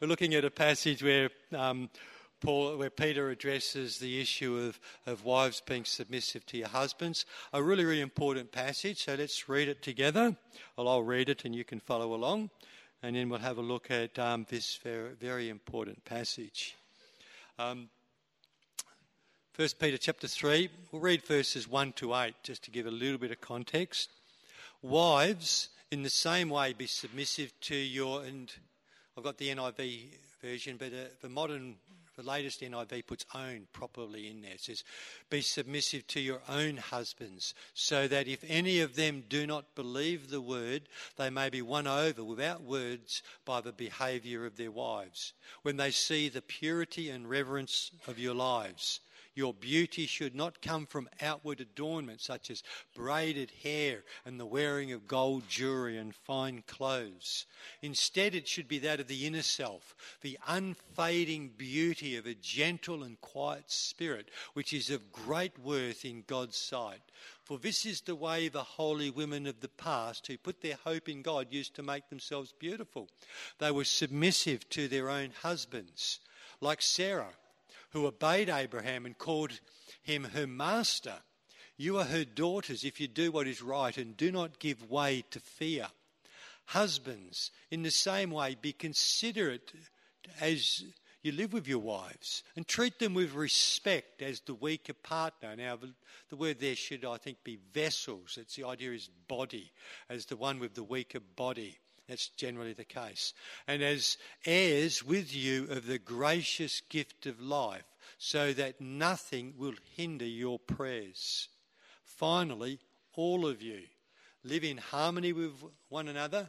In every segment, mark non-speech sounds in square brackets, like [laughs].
we're looking at a passage where um, Paul, where Peter addresses the issue of, of wives being submissive to your husbands. A really, really important passage. So let's read it together. Well, I'll read it and you can follow along. And then we'll have a look at um, this very, very important passage. Um, 1 Peter chapter 3, we'll read verses 1 to 8 just to give a little bit of context. Wives, in the same way, be submissive to your, and I've got the NIV version, but uh, the modern the latest NIV puts own properly in there. It says, Be submissive to your own husbands, so that if any of them do not believe the word, they may be won over without words by the behaviour of their wives. When they see the purity and reverence of your lives, your beauty should not come from outward adornment such as braided hair and the wearing of gold jewelry and fine clothes. Instead, it should be that of the inner self, the unfading beauty of a gentle and quiet spirit, which is of great worth in God's sight. For this is the way the holy women of the past who put their hope in God used to make themselves beautiful. They were submissive to their own husbands, like Sarah who obeyed Abraham and called him her master. You are her daughters if you do what is right and do not give way to fear. Husbands, in the same way, be considerate as you live with your wives and treat them with respect as the weaker partner. Now, the word there should, I think, be vessels. It's the idea is body, as the one with the weaker body. That's generally the case. And as heirs with you of the gracious gift of life, so that nothing will hinder your prayers. Finally, all of you, live in harmony with one another,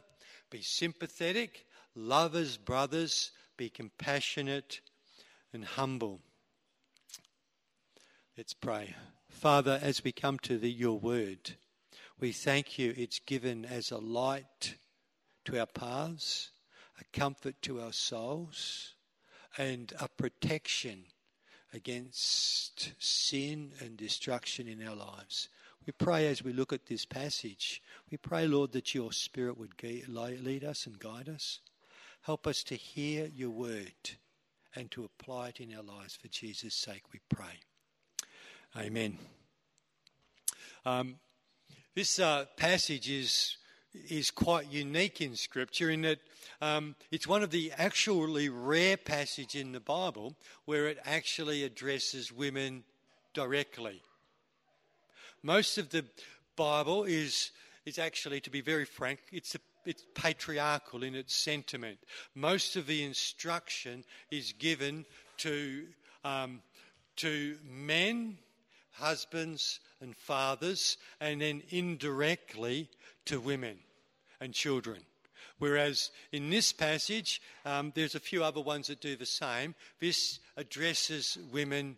be sympathetic, love as brothers, be compassionate and humble. Let's pray. Father, as we come to the, your word, we thank you it's given as a light to our paths, a comfort to our souls, and a protection against sin and destruction in our lives. We pray as we look at this passage, we pray, Lord, that your Spirit would lead us and guide us. Help us to hear your word and to apply it in our lives. For Jesus' sake, we pray. Amen. Um, this uh, passage is is quite unique in Scripture in that um, it's one of the actually rare passages in the Bible where it actually addresses women directly. Most of the Bible is, is actually, to be very frank, it's, a, it's patriarchal in its sentiment. Most of the instruction is given to, um, to men, husbands, and fathers, and then indirectly to women and children. Whereas in this passage, um, there's a few other ones that do the same. This addresses women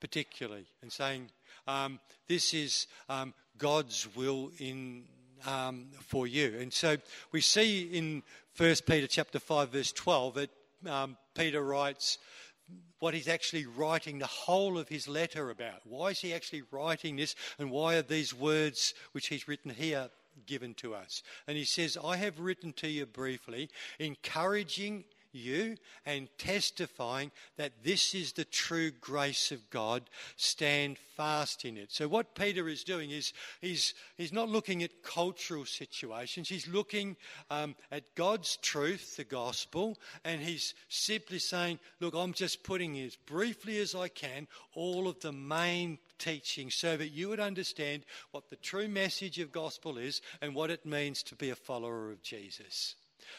particularly and saying, um, This is um, God's will in. Um, for you, and so we see in First Peter chapter five, verse twelve, that um, Peter writes, what he's actually writing the whole of his letter about. Why is he actually writing this, and why are these words which he's written here given to us. And he says, I have written to you briefly, encouraging you and testifying that this is the true grace of God. Stand fast in it. So, what Peter is doing is he's, he's not looking at cultural situations, he's looking um, at God's truth, the gospel, and he's simply saying, Look, I'm just putting as briefly as I can all of the main teaching so that you would understand what the true message of gospel is and what it means to be a follower of Jesus.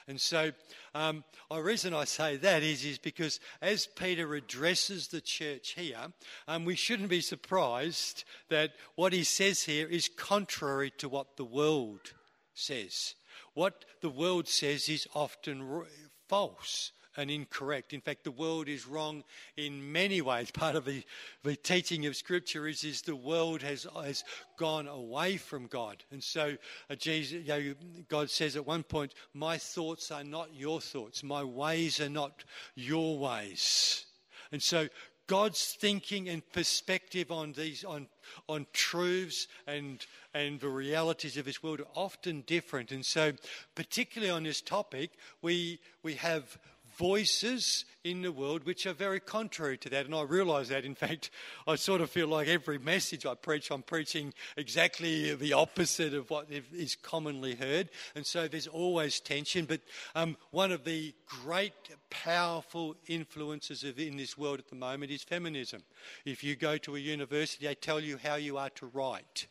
And so, um, the reason I say that is, is because as Peter addresses the church here, um, we shouldn't be surprised that what he says here is contrary to what the world says. What the world says is often false and incorrect. In fact, the world is wrong in many ways. [laughs] Part of the, the teaching of Scripture is, is the world has, has gone away from God. And so uh, Jesus, you know, God says at one point, My thoughts are not your thoughts, my ways are not your ways. And so God's thinking and perspective on these on on truths and and the realities of this world are often different. And so, particularly on this topic, we we have voices in the world which are very contrary to that. And I realise that, in fact, [laughs] I sort of feel like every message I preach, I'm preaching exactly the opposite of what is commonly heard. And so there's always tension. But um, one of the great, powerful influences of, in this world at the moment is feminism. If you go to a university, they tell you how you are to write.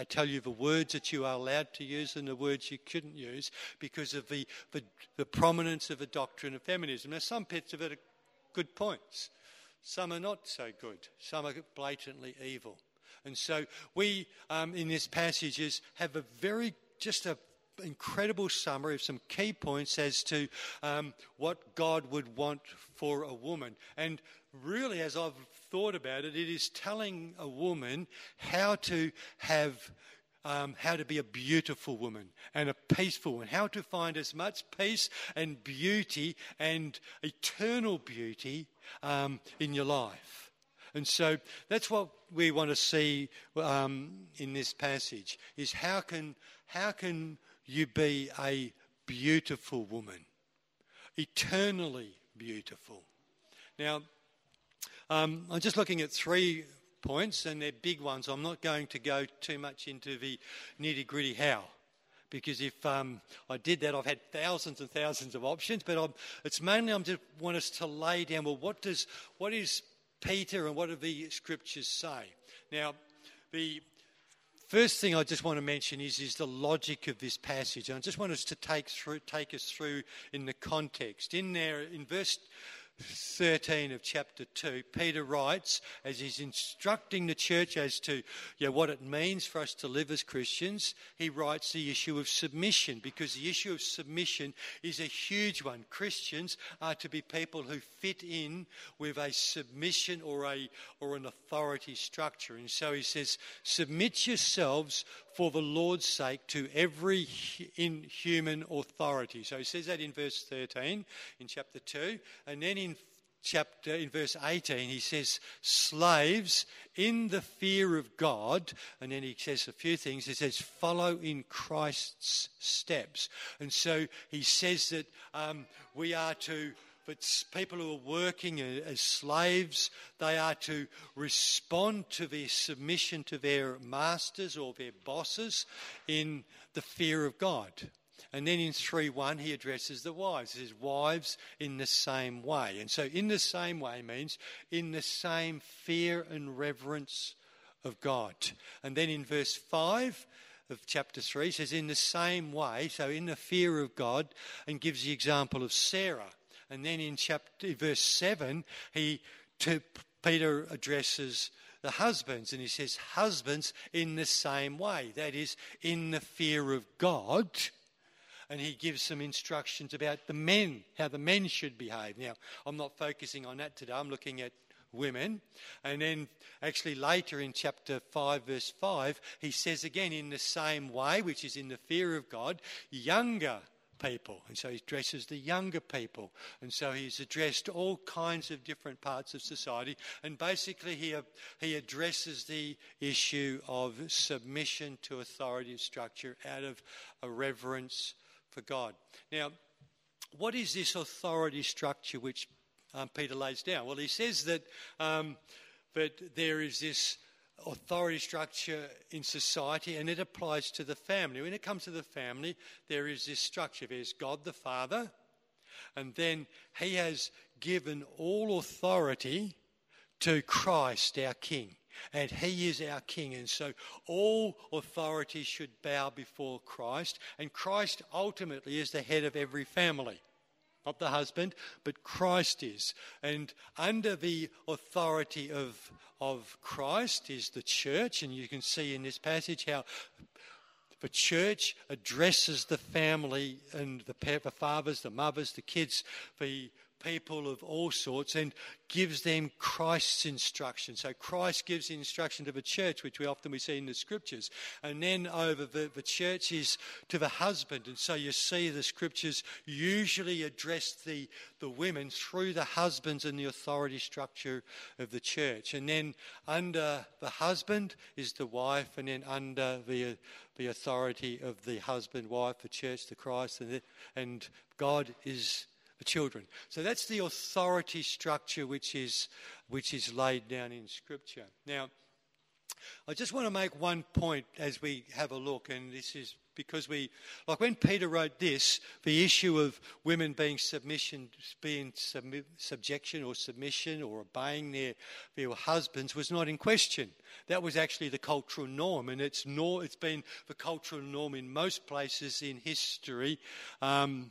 I tell you the words that you are allowed to use and the words you couldn't use because of the, the, the prominence of the doctrine of feminism. Now, some bits of it are good points, some are not so good, some are blatantly evil. And so we, um, in this passages, have a very, just a incredible summary of some key points as to um, what God would want for a woman. And really, as I've thought about it, it is telling a woman how to have. Um, how to be a beautiful woman and a peaceful one, how to find as much peace and beauty and eternal beauty um, in your life. And so that's what we want to see um, in this passage: is how can how can you be a beautiful woman, eternally beautiful? Now, um, I'm just looking at three points, and they're big ones. I'm not going to go too much into the nitty gritty how, because if um, I did that, I've had thousands and thousands of options. But I'm, it's mainly I just want us to lay down. Well, what does what is Peter and what do the scriptures say? Now, the first thing I just want to mention is, is the logic of this passage. And I just want us to take, through, take us through in the context. In there, in verse 13 of chapter 2, Peter writes, as he's instructing the church as to you know, what it means for us to live as Christians, he writes the issue of submission because the issue of submission is a huge one. Christians are to be people who fit in with a submission or, a, or an authority structure. And so he says, Submit yourselves for the Lord's sake to every inhuman authority. So he says that in verse 13 in chapter 2. And then in chapter, in verse 18, he says, Slaves in the fear of God. And then he says a few things. He says, Follow in Christ's steps. And so he says that um, we are to but people who are working as slaves, they are to respond to their submission to their masters or their bosses in the fear of God. And then in 3 1, he addresses the wives. He says, Wives in the same way. And so, in the same way means in the same fear and reverence of God. And then in verse 5, of chapter 3 says, in the same way, so in the fear of God, and gives the example of Sarah. And then in chapter verse 7, he to, Peter addresses the husbands and he says, Husbands in the same way, that is, in the fear of God. And he gives some instructions about the men, how the men should behave. Now, I'm not focusing on that today, I'm looking at women. And then, actually, later in chapter 5, verse 5, he says again, in the same way, which is in the fear of God, younger people. And so he addresses the younger people. And so he's addressed all kinds of different parts of society. And basically, he, he addresses the issue of submission to authority structure out of a reverence for God. Now, what is this authority structure which um, Peter lays down? Well, he says that, um, that there is this authority structure in society, and it applies to the family. When it comes to the family, there is this structure there's God the Father, and then He has given all authority to Christ, our King. And he is our king. And so all authority should bow before Christ. And Christ ultimately is the head of every family not the husband, but Christ is. And under the authority of, of Christ is the church. And you can see in this passage how the church addresses the family and the, the fathers, the mothers, the kids, the people of all sorts and gives them Christ's instruction. So Christ gives the instruction to the church, which we often we see in the scriptures. And then over the, the church is to the husband. And so you see the scriptures usually address the, the women through the husbands and the authority structure of the church. And then under the husband is the wife, and then under the, the authority of the husband, wife, the church, the Christ, and, the, and God is children. So that's the authority structure which is, which is laid down in Scripture. Now, I just want to make one point as we have a look, and this is because we, like when Peter wrote this, the issue of women being submission, being subjection or submission or obeying their, their husbands was not in question. That was actually the cultural norm, and it's, nor, it's been the cultural norm in most places in history. Um,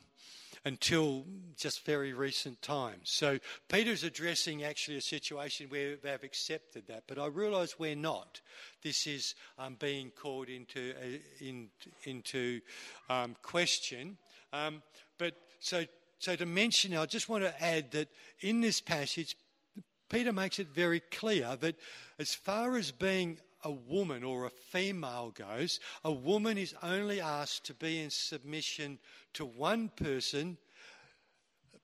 until just very recent times. So Peter's addressing actually a situation where they've accepted that, but I realise we're not. This is um, being called into uh, in, into um, question. Um, but so so to mention, I just want to add that in this passage, Peter makes it very clear that as far as being a woman or a female goes, a woman is only asked to be in submission to one person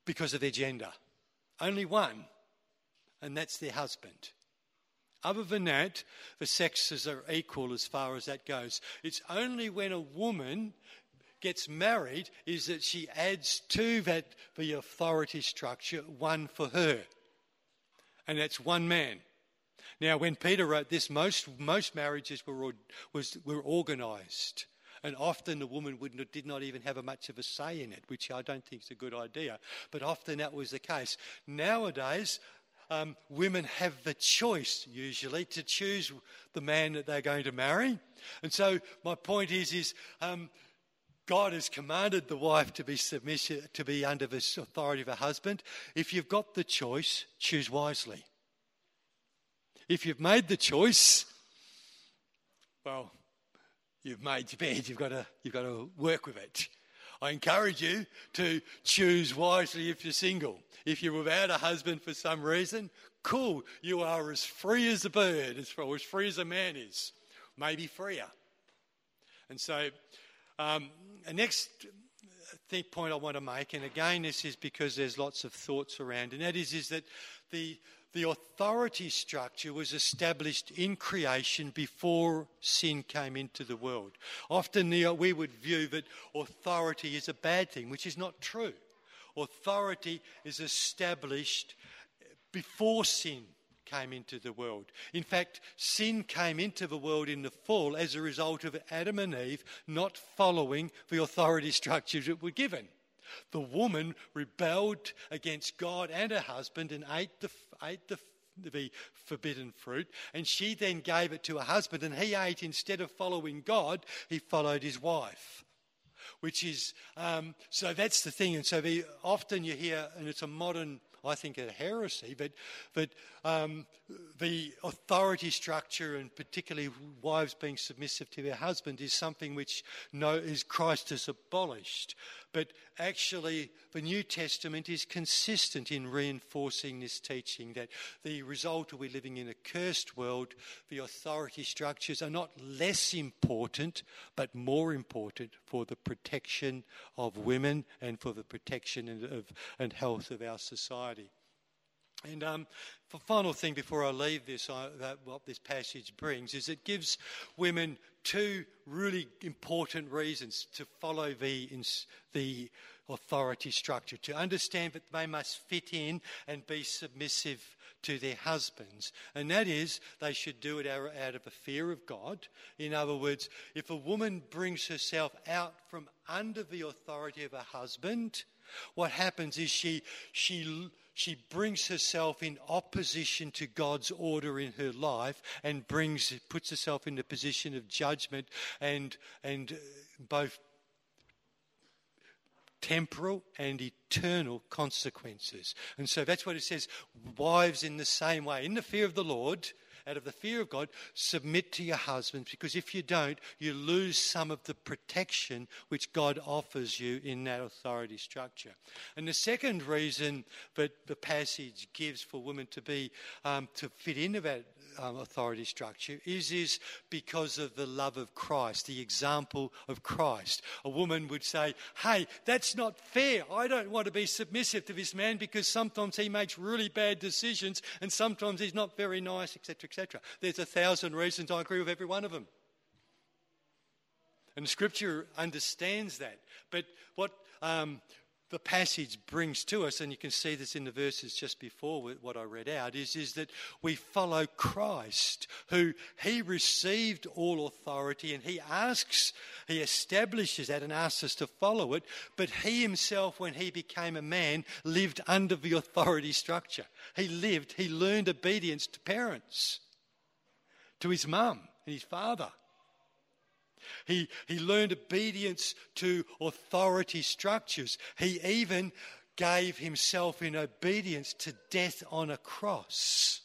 because of their gender. Only one, and that's their husband. Other than that, the sexes are equal as far as that goes. It's only when a woman gets married is that she adds to that the authority structure one for her. And that's one man. Now, when Peter wrote this, most, most marriages were, was, were organised. And often the woman would, did not even have a much of a say in it, which I don't think is a good idea. But often that was the case. Nowadays, um, women have the choice usually to choose the man that they're going to marry. And so my point is, is um, God has commanded the wife to be submission, to be under the authority of her husband. If you've got the choice, choose wisely. If you've made the choice, well, you've made your bed. You've got to, you've got to work with it. I encourage you to choose wisely if you're single. If you're without a husband for some reason, cool. You are as free as a bird, as free as a man is, maybe freer. And so, um, the next point I want to make, and again, this is because there's lots of thoughts around, and that is, is that the the authority structure was established in creation before sin came into the world. Often we would view that authority is a bad thing, which is not true. Authority is established before sin came into the world. In fact, sin came into the world in the fall as a result of Adam and Eve not following the authority structures that were given. The woman rebelled against God and her husband and ate the, ate the, the forbidden fruit. And she then gave it to her husband, and he ate instead of following God, he followed his wife. Which is, um, so that's the thing. And so the, often you hear, and it's a modern I think, a heresy, but, but um, the authority structure and particularly wives being submissive to their husband is something which no, is Christ has abolished. But actually, the New Testament is consistent in reinforcing this teaching that the result of we living in a cursed world, the authority structures are not less important, but more important for the protection of women and for the protection of, and health of our society. And um, the final thing before I leave this, I, that, what this passage brings, is it gives women two really important reasons to follow the, the authority structure, to understand that they must fit in and be submissive to their husbands. And that is, they should do it out of a fear of God. In other words, if a woman brings herself out from under the authority of her husband, what happens is she, she she brings herself in opposition to God's order in her life and brings puts herself in the position of judgment and and uh, both temporal and eternal consequences. And so that's what it says. Wives, in the same way, in the fear of the Lord, out of the fear of God, submit to your husbands because if you don't, you lose some of the protection which God offers you in that authority structure. And the second reason that the passage gives for women to be um, to fit into that um, authority structure is, is because of the love of Christ, the example of Christ. A woman would say, Hey, that's not fair. I don't want to be submissive to this man because sometimes he makes really bad decisions and sometimes he's not very nice, etc., etc. There's a thousand reasons. I agree with every one of them. And Scripture understands that. But what um, the passage brings to us, and you can see this in the verses just before what I read out, is, is that we follow Christ, who he received all authority and he asks, he establishes that and asks us to follow it. But he himself, when he became a man, lived under the authority structure. He lived, he learned obedience to parents, to his mum and his father. He, he learned obedience to authority structures. He even gave himself in obedience to death on a cross.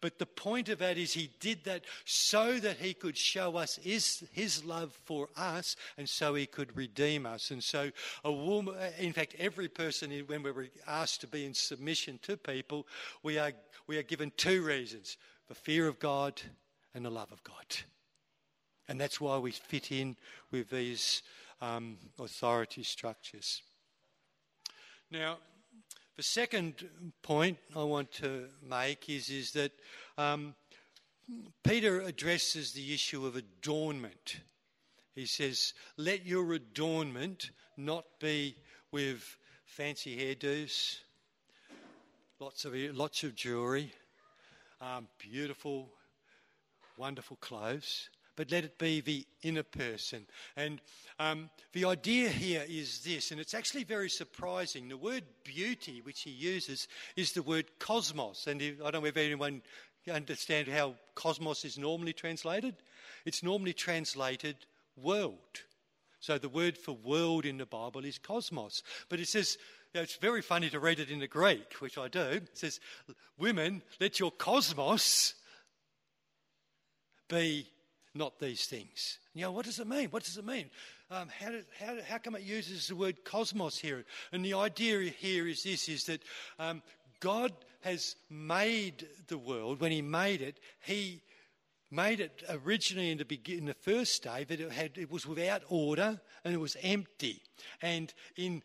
But the point of that is he did that so that he could show us his, his love for us and so he could redeem us. And so a woman, in fact, every person, when we're asked to be in submission to people, we are, we are given two reasons, the fear of God and the love of God. And that's why we fit in with these um, authority structures. Now, the second point I want to make is, is that um, Peter addresses the issue of adornment. He says, Let your adornment not be with fancy hairdos, lots of, lots of jewelry, um, beautiful, wonderful clothes, but let it be the inner person. And um, the idea here is this, and it's actually very surprising. The word beauty, which he uses, is the word cosmos. And I don't know if anyone understand how cosmos is normally translated. It's normally translated world. So the word for world in the Bible is cosmos. But it says, it's very funny to read it in the Greek, which I do. It says, Women, let your cosmos be not these things. You know, what does it mean? What does it mean? Um, how, did, how, how come it uses the word cosmos here? And the idea here is this, is that um, God has made the world. When he made it, he made it originally in the, begin, in the first day that it, had, it was without order and it was empty. And in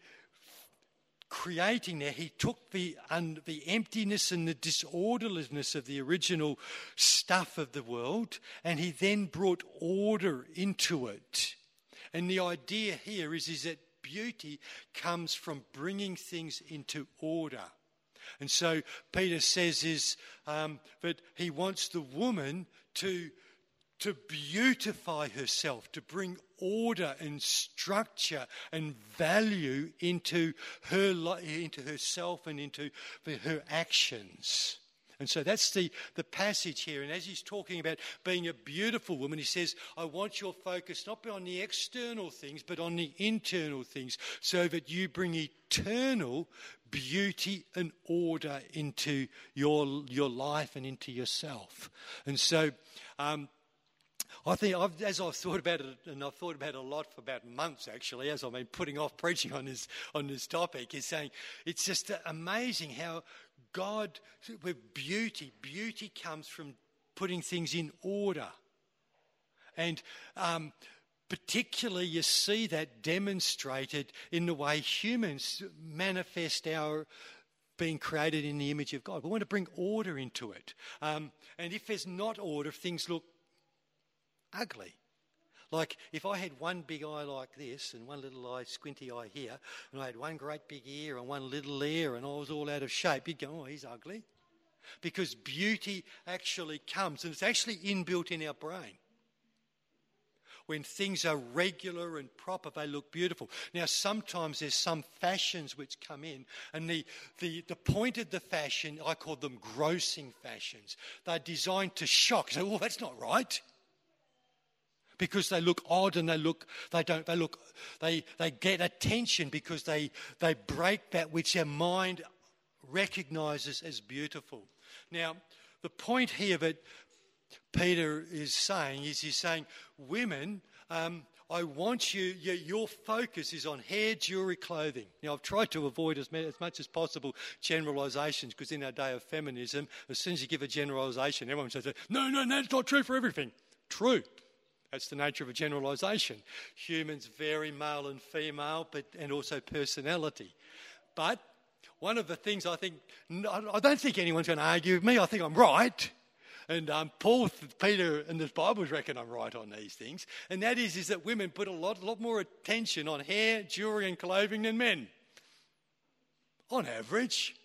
creating there, he took the, un, the emptiness and the disorderliness of the original stuff of the world and he then brought order into it. And the idea here is, is that beauty comes from bringing things into order. And so Peter says is um, that he wants the woman to to beautify herself, to bring order and structure and value into her into herself and into her actions. And so that's the, the passage here. And as he's talking about being a beautiful woman, he says, I want your focus not be on the external things, but on the internal things, so that you bring eternal beauty and order into your, your life and into yourself. And so, um, I think I've, as I've thought about it, and I've thought about it a lot for about months actually, as I've been putting off [laughs] preaching on this on this topic, is saying it's just amazing how God, with beauty, beauty comes from putting things in order, and um, particularly you see that demonstrated in the way humans manifest our being created in the image of God. We want to bring order into it. Um, and if there's not order, if things look ugly. Like if I had one big eye like this and one little eye, squinty eye here, and I had one great big ear and one little ear and I was all out of shape, you'd go, oh, he's ugly. Because beauty actually comes, and it's actually inbuilt in our brain. When things are regular and proper, they look beautiful. Now, sometimes there's some fashions which come in, and the, the, the point of the fashion, I call them grossing fashions. They're designed to shock. So, oh, that's not right because they look odd and they look they don't they look they they get attention because they they break that which their mind recognizes as beautiful. Now, the point here that Peter is saying is he's saying, women, um, I want you, your focus is on hair, jewelry, clothing. Now, I've tried to avoid as, as much as possible generalizations because in our day of feminism, as soon as you give a generalization, everyone says, no, no, no, it's not true for everything. True. That's the nature of a generalization. Humans vary male and female, but and also personality. But one of the things I think, I don't think anyone's going to argue with me. I think I'm right. And um, Paul, Peter, and the Bibles reckon I'm right on these things. And that is, is that women put a lot, lot more attention on hair, jewelry, and clothing than men. on average.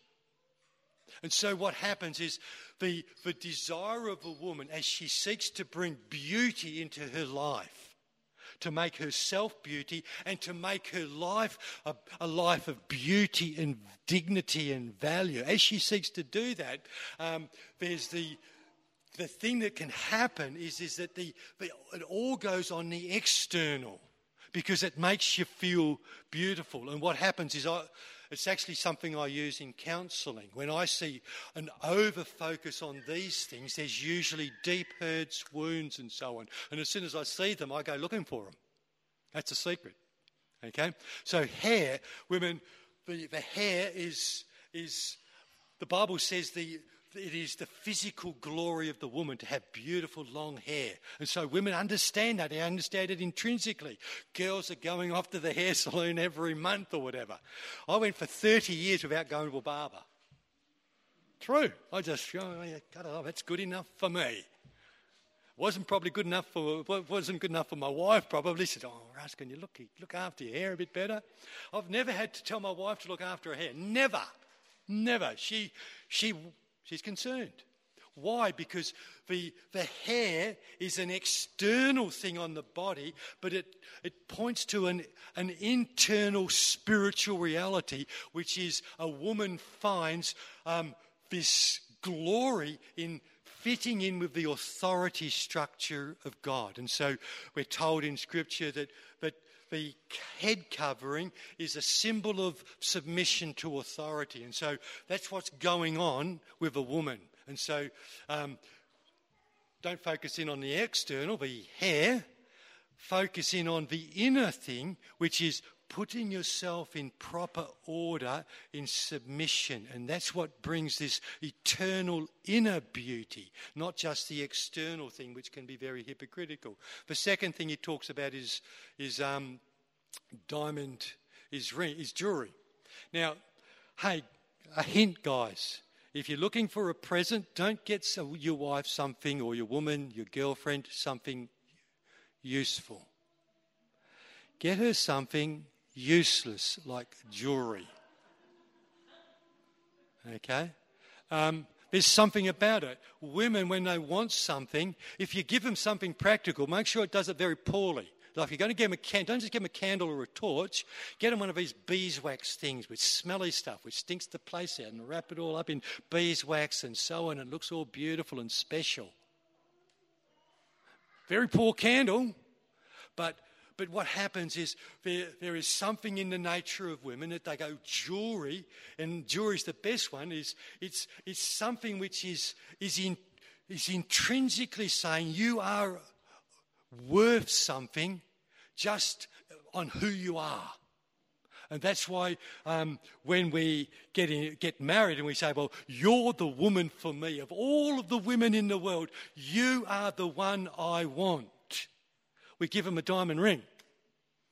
And so what happens is the, the desire of a woman as she seeks to bring beauty into her life, to make herself beauty and to make her life a, a life of beauty and dignity and value. As she seeks to do that, um, there's the the thing that can happen is, is that the, the, it all goes on the external because it makes you feel beautiful. And what happens is I, it's actually something I use in counselling. When I see an over focus on these things, there's usually deep hurts, wounds, and so on. And as soon as I see them, I go looking for them. That's a secret. Okay? So, hair, women, the, the hair is, is, the Bible says the, it is the physical glory of the woman to have beautiful long hair. And so women understand that. They understand it intrinsically. Girls are going off to the hair salon every month or whatever. I went for 30 years without going to a barber. True. I just, oh, cut it off. That's good enough for me. Wasn't probably good enough for wasn't good enough for my wife. Probably she said, "Oh, Russ, can you look look after your hair a bit better?" I've never had to tell my wife to look after her hair. Never, never. She she She's concerned. Why? Because the, the hair is an external thing on the body, but it, it points to an, an internal spiritual reality, which is a woman finds um, this glory in fitting in with the authority structure of God. And so we're told in Scripture that, that the head covering is a symbol of submission to authority. And so that's what's going on with a woman. And so um, don't focus in on the external, the hair. Focus in on the inner thing, which is putting yourself in proper order in submission. And that's what brings this eternal inner beauty, not just the external thing, which can be very hypocritical. The second thing he talks about is, is um, diamond, is, ring, is jewelry. Now, hey, a hint, guys. If you're looking for a present, don't get your wife something or your woman, your girlfriend, something useful. Get her something useless like jewelry. Okay? Um, there's something about it. Women, when they want something, if you give them something practical, make sure it does it very poorly. Like if you're going to give them a candle, don't just give them a candle or a torch. Get them one of these beeswax things with smelly stuff, which stinks the place out, and wrap it all up in beeswax and so on. It looks all beautiful and special. Very poor candle, but but what happens is there, there is something in the nature of women that they go jewelry, and jewelry is the best one. Is it's it's something which is is in is intrinsically saying you are worth something just on who you are. And that's why um, when we get, in, get married and we say, Well, you're the woman for me, of all of the women in the world, you are the one I want we give him a diamond ring.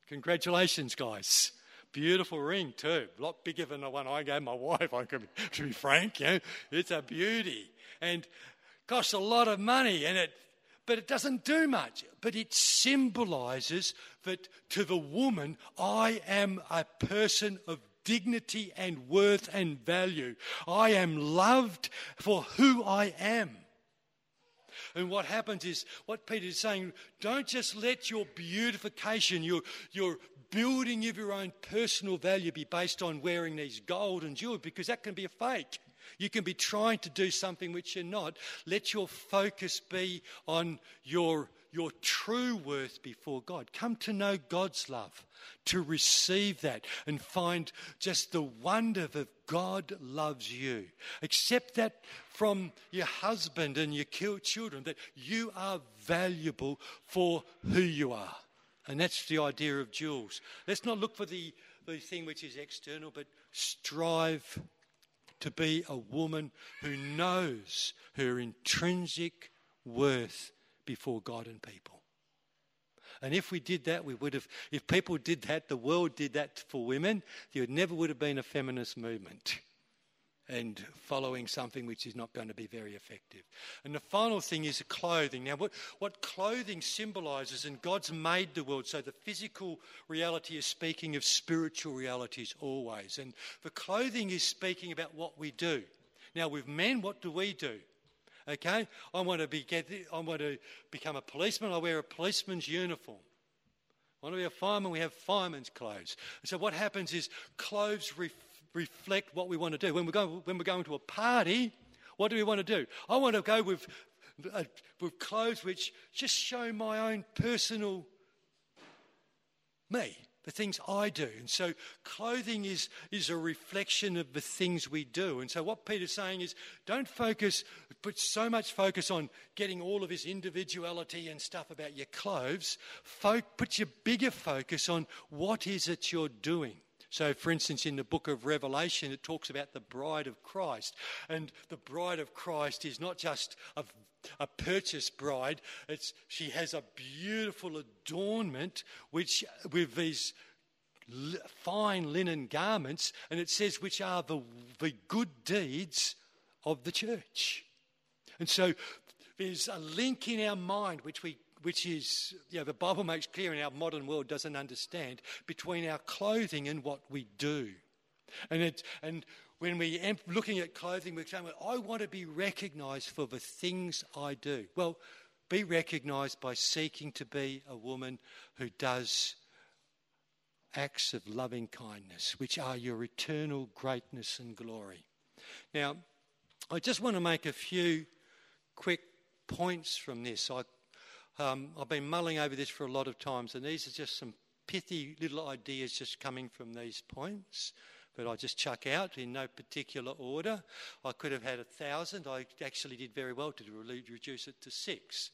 Congratulations, guys. Beautiful ring, too. A lot bigger than the one I gave my wife, I could to be frank. You know? It's a beauty. And costs a lot of money, and it, but it doesn't do much. But it symbolizes that to the woman, I am a person of dignity and worth and value. I am loved for who I am. And what happens is, what Peter is saying, don't just let your beautification, your, your building of your own personal value be based on wearing these gold and jewelry, because that can be a fake. You can be trying to do something which you're not. Let your focus be on your, your true worth before God. Come to know God's love, to receive that and find just the wonder of God loves you. Accept that from your husband and your children, that you are valuable for who you are. And that's the idea of jewels. Let's not look for the, the thing which is external, but strive to be a woman who knows her intrinsic worth before God and people. And if we did that, we would have, if people did that, the world did that for women, there never would have been a feminist movement. and following something which is not going to be very effective. And the final thing is clothing. Now, what, what clothing symbolizes, and God's made the world, so the physical reality is speaking of spiritual realities always. And the clothing is speaking about what we do. Now, with men, what do we do? Okay, I want to be get, I want to become a policeman. I wear a policeman's uniform. I want to be a fireman. We have fireman's clothes. So what happens is clothes ref, reflect what we want to do. When we're going when we're going to a party, what do we want to do? I want to go with uh, with clothes which just show my own personal me the things I do. And so clothing is, is a reflection of the things we do. And so what Peter's saying is don't focus, put so much focus on getting all of his individuality and stuff about your clothes. Fo- put your bigger focus on what is it you're doing. So, for instance, in the book of Revelation, it talks about the bride of Christ. And the bride of Christ is not just a, a purchased bride, it's, she has a beautiful adornment which, with these fine linen garments, and it says, which are the, the good deeds of the church. And so there's a link in our mind which we which is, you know, the Bible makes clear and our modern world doesn't understand, between our clothing and what we do. And, it, and when we are looking at clothing, we're saying, well, I want to be recognized for the things I do. Well, be recognized by seeking to be a woman who does acts of loving kindness, which are your eternal greatness and glory. Now, I just want to make a few quick points from this. I um, I've been mulling over this for a lot of times, and these are just some pithy little ideas just coming from these points but I just chuck out in no particular order. I could have had a thousand. I actually did very well to reduce it to six.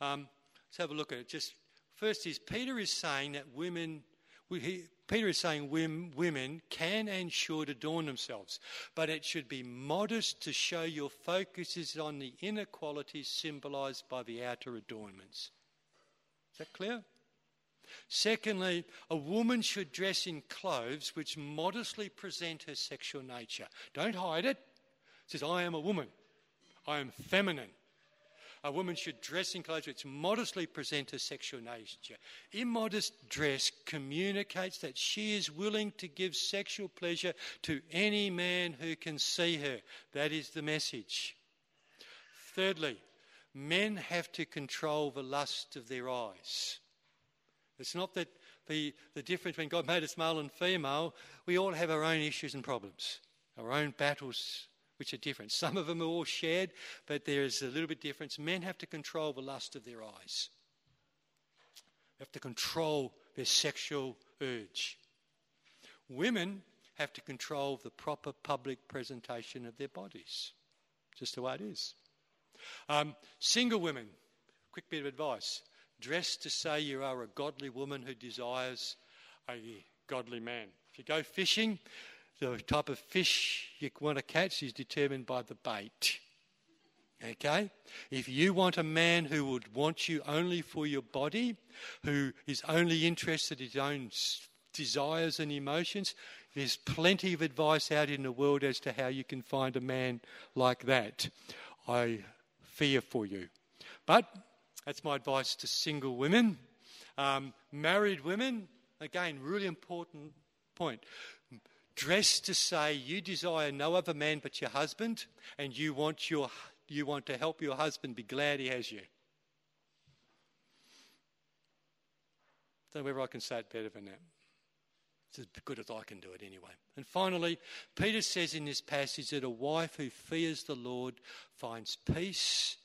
Um, let's have a look at it. Just first is Peter is saying that women he, Peter is saying women can and should adorn themselves, but it should be modest to show your focus is on the inner qualities symbolized by the outer adornments. Is that clear? Secondly, a woman should dress in clothes which modestly present her sexual nature. Don't hide it. It says, I am a woman. I am feminine. A woman should dress in clothes which modestly present her sexual nature. Immodest dress communicates that she is willing to give sexual pleasure to any man who can see her. That is the message. Thirdly, men have to control the lust of their eyes. It's not that the, the difference when God made us male and female, we all have our own issues and problems, our own battles which are different. Some of them are all shared, but there is a little bit difference. Men have to control the lust of their eyes. They have to control their sexual urge. Women have to control the proper public presentation of their bodies. Just the way it is. Um, single women, quick bit of advice. Dress to say you are a godly woman who desires a godly man. If you go fishing, the type of fish you want to catch is determined by the bait. Okay? If you want a man who would want you only for your body, who is only interested in his own desires and emotions, there's plenty of advice out in the world as to how you can find a man like that. I fear for you. But that's my advice to single women. Um, married women, again, really important point dressed to say you desire no other man but your husband and you want, your, you want to help your husband be glad he has you. Don't know whether I can say it better than that. It's as good as I can do it anyway. And finally, Peter says in this passage that a wife who fears the Lord finds peace,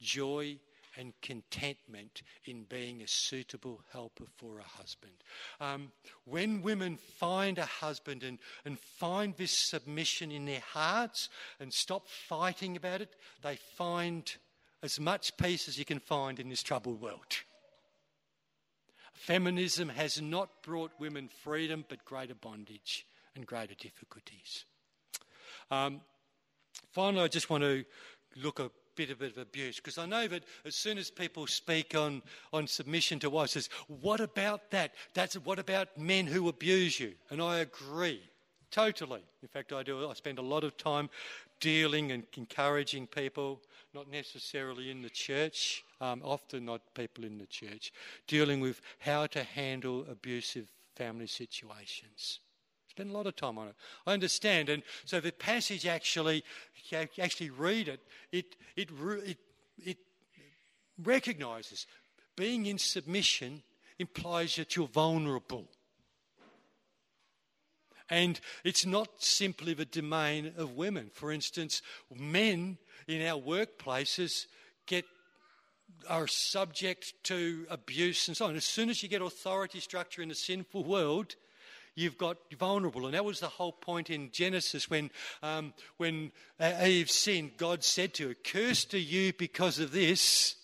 joy, and contentment in being a suitable helper for a husband. Um, when women find a husband and, and find this submission in their hearts and stop fighting about it, they find as much peace as you can find in this troubled world. Feminism has not brought women freedom, but greater bondage and greater difficulties. Um, finally, I just want to look a bit of, bit of abuse because I know that as soon as people speak on, on submission to wives, says, what about that? That's what about men who abuse you? And I agree. Totally. In fact, I do. I spend a lot of time dealing and encouraging people, not necessarily in the church, um, often not people in the church, dealing with how to handle abusive family situations. Spend a lot of time on it. I understand, and so the passage actually, actually read it. It it it it recognizes being in submission implies that you're vulnerable. And it's not simply the domain of women. For instance, men in our workplaces get are subject to abuse and so on. As soon as you get authority structure in a sinful world, you've got vulnerable. And that was the whole point in Genesis when, um, when Eve sinned. God said to her, Cursed are you because of this.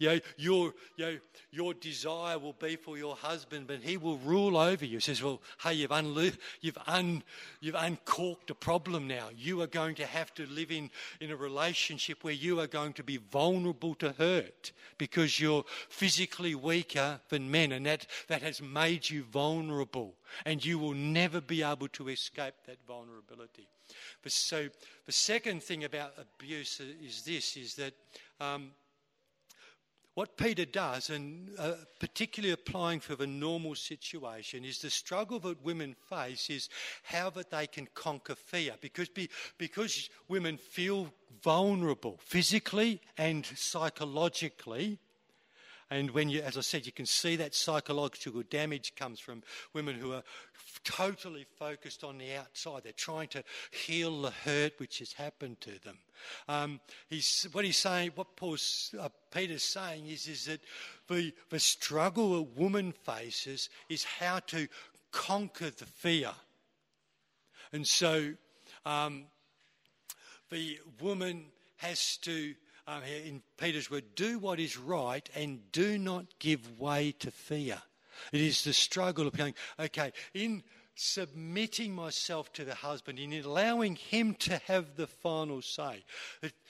You know, your, you know, your desire will be for your husband, but he will rule over you. He says, Well, hey, you've, unlo- you've, un- you've uncorked a problem now. You are going to have to live in, in a relationship where you are going to be vulnerable to hurt because you're physically weaker than men, and that, that has made you vulnerable, and you will never be able to escape that vulnerability. But so the second thing about abuse is this: is that um, what Peter does, and uh, particularly applying for the normal situation, is the struggle that women face is how that they can conquer fear. Because, be, because women feel vulnerable physically and psychologically, and when you, as I said, you can see that psychological damage comes from women who are totally focused on the outside. They're trying to heal the hurt which has happened to them. Um, he's, what he's saying, what Paul's, uh, Peter's saying is, is that the, the struggle a woman faces is how to conquer the fear. And so um, the woman has to um, in Peter's word, do what is right and do not give way to fear. It is the struggle of going, okay, in submitting myself to the husband, in allowing him to have the final say.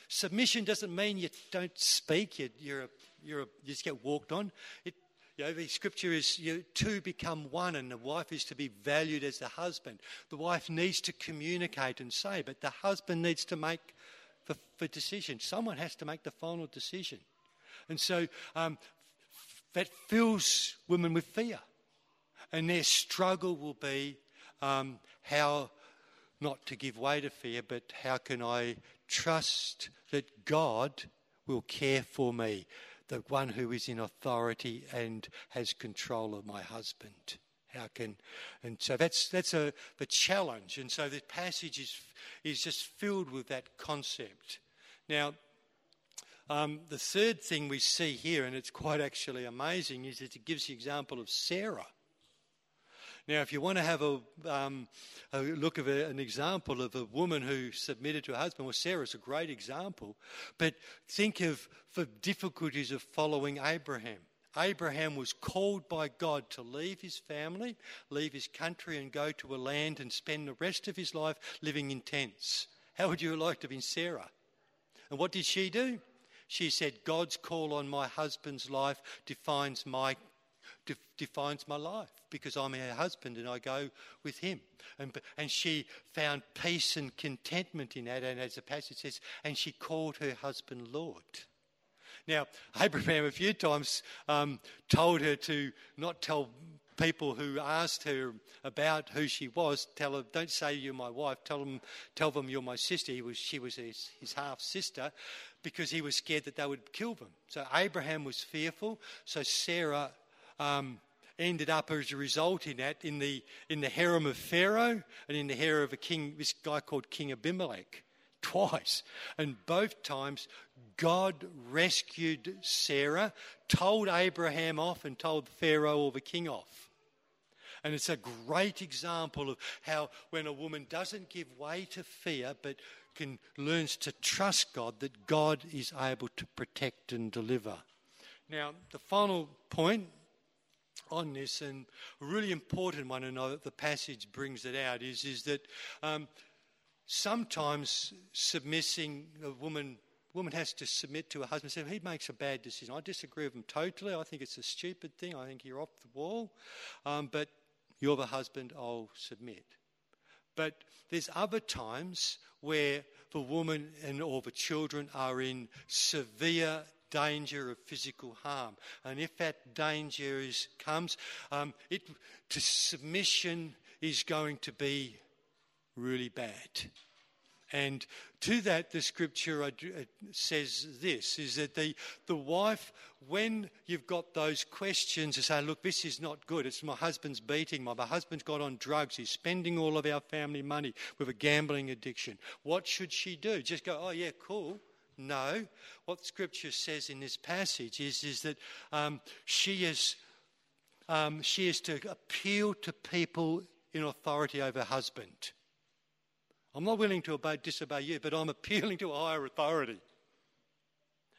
Submission doesn't mean you don't speak, you, you're a, you're a, you just get walked on. It, you know, the scripture is you two become one, and the wife is to be valued as the husband. The wife needs to communicate and say, but the husband needs to make for, for decision. Someone has to make the final decision. And so um, that fills women with fear. And their struggle will be um, how not to give way to fear, but how can I trust that God will care for me, the one who is in authority and has control of my husband. How can, and so that's that's a the challenge, and so the passage is is just filled with that concept. Now, um, the third thing we see here, and it's quite actually amazing, is that it gives the example of Sarah. Now, if you want to have a, um, a look at an example of a woman who submitted to her husband, well, Sarah's a great example. But think of the difficulties of following Abraham. Abraham was called by God to leave his family, leave his country, and go to a land and spend the rest of his life living in tents. How would you like to have been Sarah? And what did she do? She said, God's call on my husband's life defines my de- defines my life because I'm her husband and I go with him. And, and she found peace and contentment in that. And as the passage says, and she called her husband Lord. Now, [laughs] Abraham a few times um, told her to not tell people who asked her about who she was, tell her, don't say you're my wife, tell them, tell them you're my sister. He was, she was his, his half sister because he was scared that they would kill them. So Abraham was fearful. So Sarah um, ended up as a result in that in the, in the harem of Pharaoh and in the harem of a king, this guy called King Abimelech twice. And both times, God rescued Sarah, told Abraham off, and told Pharaoh or the king off. And it's a great example of how when a woman doesn't give way to fear, but can learns to trust God, that God is able to protect and deliver. Now, the final point on this, and a really important one, and the passage brings it out, is, is that um, sometimes submitting a woman woman has to submit to her husband. Say he makes a bad decision. I disagree with him totally. I think it's a stupid thing. I think you're off the wall. Um, but you're the husband. I'll submit. But there's other times where the woman and or the children are in severe danger of physical harm. And if that danger is, comes, um, it, to submission is going to be really bad. And to that, the scripture uh, says this is that the, the wife, when you've got those questions to say, look, this is not good, it's my husband's beating, my, my husband's got on drugs, he's spending all of our family money with a gambling addiction. What should she do? Just go, oh, yeah, cool. No. What scripture says in this passage is, is that um, she, is, um, she is to appeal to people in authority over husband. I'm not willing to obey, disobey you, but I'm appealing to a higher authority.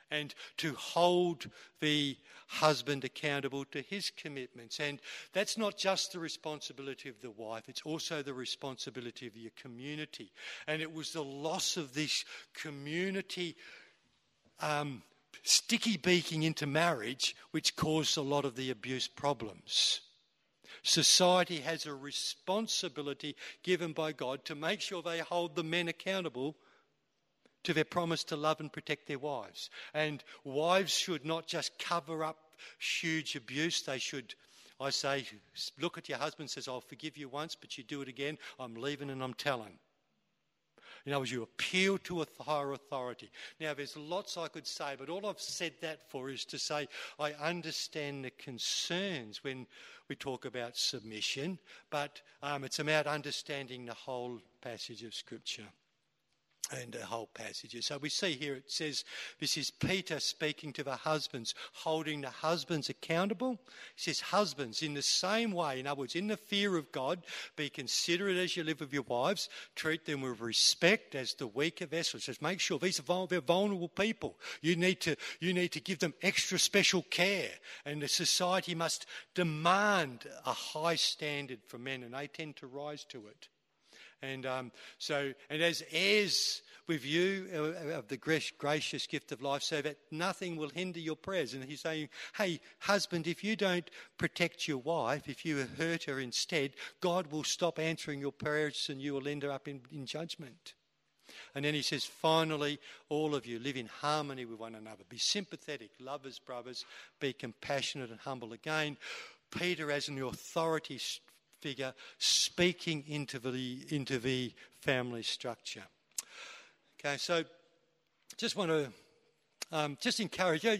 And to hold the husband accountable to his commitments. And that's not just the responsibility of the wife, it's also the responsibility of your community. And it was the loss of this community um, sticky beaking into marriage which caused a lot of the abuse problems. Society has a responsibility given by God to make sure they hold the men accountable to their promise to love and protect their wives. And wives should not just cover up huge abuse, they should. I say, look at your husband, says, I'll forgive you once, but you do it again, I'm leaving and I'm telling. In other words, you appeal to a higher authority. Now, there's lots I could say, but all I've said that for is to say I understand the concerns when we talk about submission, but um, it's about understanding the whole passage of Scripture and the whole passages. So we see here it says this is Peter speaking to the husbands, holding the husbands accountable. He says, Husbands, in the same way, in other words, in the fear of God, be considerate as you live with your wives, treat them with respect as the weaker vessels. Just make sure these are they're vulnerable people. You need to you need to give them extra special care. And the society must demand a high standard for men, and they tend to rise to it. And um, so, and as heirs with you uh, of the gracious gift of life, so that nothing will hinder your prayers. And he's saying, hey, husband, if you don't protect your wife, if you hurt her instead, God will stop answering your prayers and you will end up in, in judgment. And then he says, finally, all of you live in harmony with one another. Be sympathetic, love as brothers, be compassionate and humble. Again, Peter, as an authority figure speaking into the, into the family structure. Okay, so just want to um, just encourage you,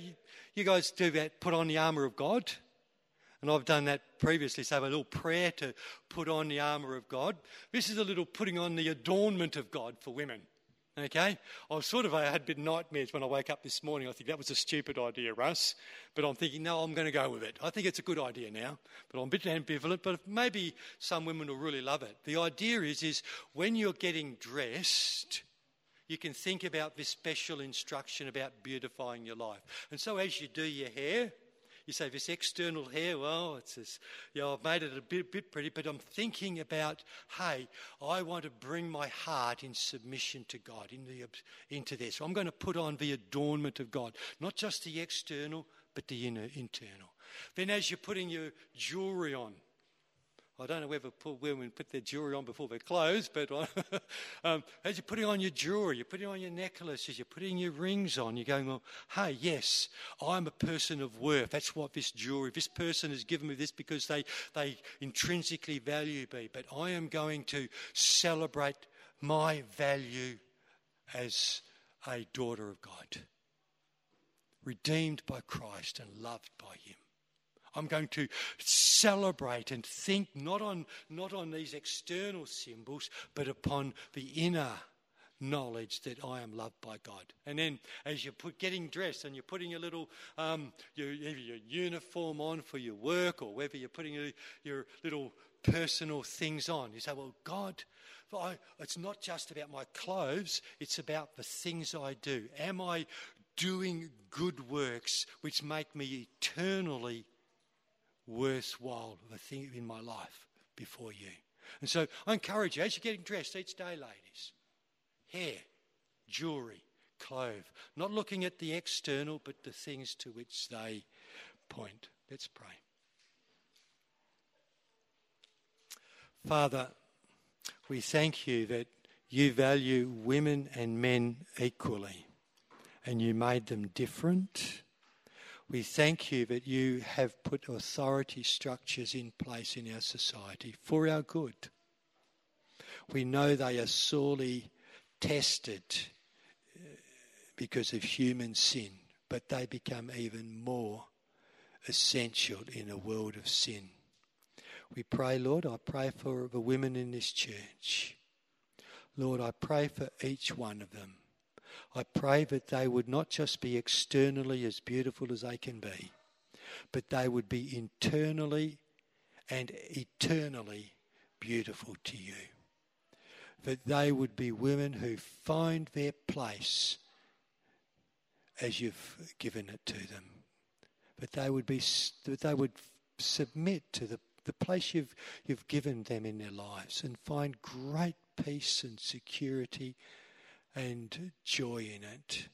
you guys do that, put on the armour of God. And I've done that previously, so have a little prayer to put on the armour of God. This is a little putting on the adornment of God for women. Okay? I was sort of, I had a bit of nightmares when I woke up this morning. I think that was a stupid idea, Russ. But I'm thinking, no, I'm going to go with it. I think it's a good idea now. But I'm a bit ambivalent, but maybe some women will really love it. The idea is, is when you're getting dressed, you can think about this special instruction about beautifying your life. And so as you do your hair, you say, this external hair, well, it's this, you know, I've made it a bit, bit pretty, but I'm thinking about, hey, I want to bring my heart in submission to God, in the, into this. I'm going to put on the adornment of God, not just the external, but the inner, internal. Then as you're putting your jewelry on, I don't know whether women put their jewelry on before their clothes, but [laughs] um, as you're putting on your jewelry, you're putting on your necklaces, you're putting your rings on, you're going, well, hey, yes, I'm a person of worth. That's what this jewelry, this person has given me this because they, they intrinsically value me. But I am going to celebrate my value as a daughter of God, redeemed by Christ and loved by Him. I'm going to celebrate and think not on, not on these external symbols, but upon the inner knowledge that I am loved by God. And then as you're put, getting dressed and you're putting your little um, your, your uniform on for your work or whether you're putting your, your little personal things on, you say, well, God, I, it's not just about my clothes, it's about the things I do. Am I doing good works which make me eternally worthwhile the thing in my life before you. And so I encourage you, as you're getting dressed each day, ladies, hair, jewelry, clove, not looking at the external, but the things to which they point. Let's pray. Father, We thank you that you value women and men equally and you made them different. We thank you that you have put authority structures in place in our society for our good. We know they are sorely tested uh, because of human sin, but they become even more essential in a world of sin. We pray, Lord, I pray for the women in this church. Lord, I pray for each one of them. I pray that they would not just be externally as beautiful as they can be, but they would be internally and eternally beautiful to you. That they would be women who find their place as you've given it to them. That they would be that they would submit to the, the place you've you've given them in their lives and find great peace and security and joy in it.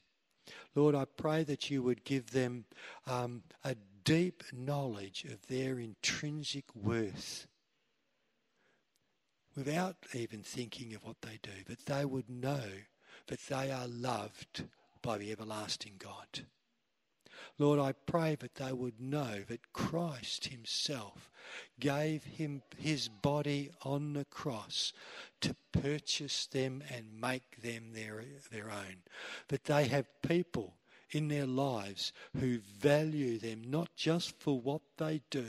Lord, I pray that you would give them um, a deep knowledge of their intrinsic worth without even thinking of what they do, but they would know that they are loved by the everlasting God. Lord, I pray that they would know that Christ Himself gave him his body on the cross to purchase them and make them their, their own. That they have people in their lives who value them not just for what they do,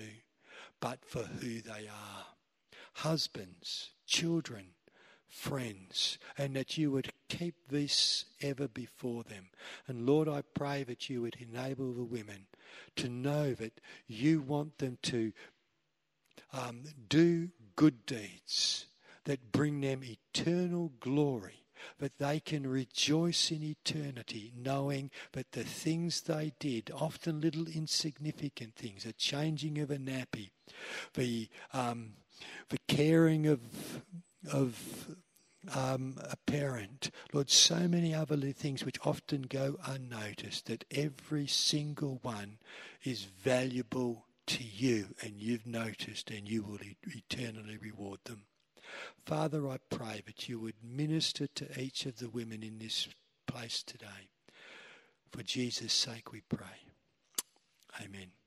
but for who they are. Husbands, children, friends, and that you would keep this ever before them. And Lord, I pray that you would enable the women to know that you want them to um, do good deeds that bring them eternal glory, that they can rejoice in eternity, knowing that the things they did, often little insignificant things, a changing of a nappy, the um, the caring of of um, a parent, Lord, so many other things which often go unnoticed, that every single one is valuable to you and you've noticed and you will eternally reward them. Father, I pray that you would minister to each of the women in this place today. For Jesus' sake we pray. Amen.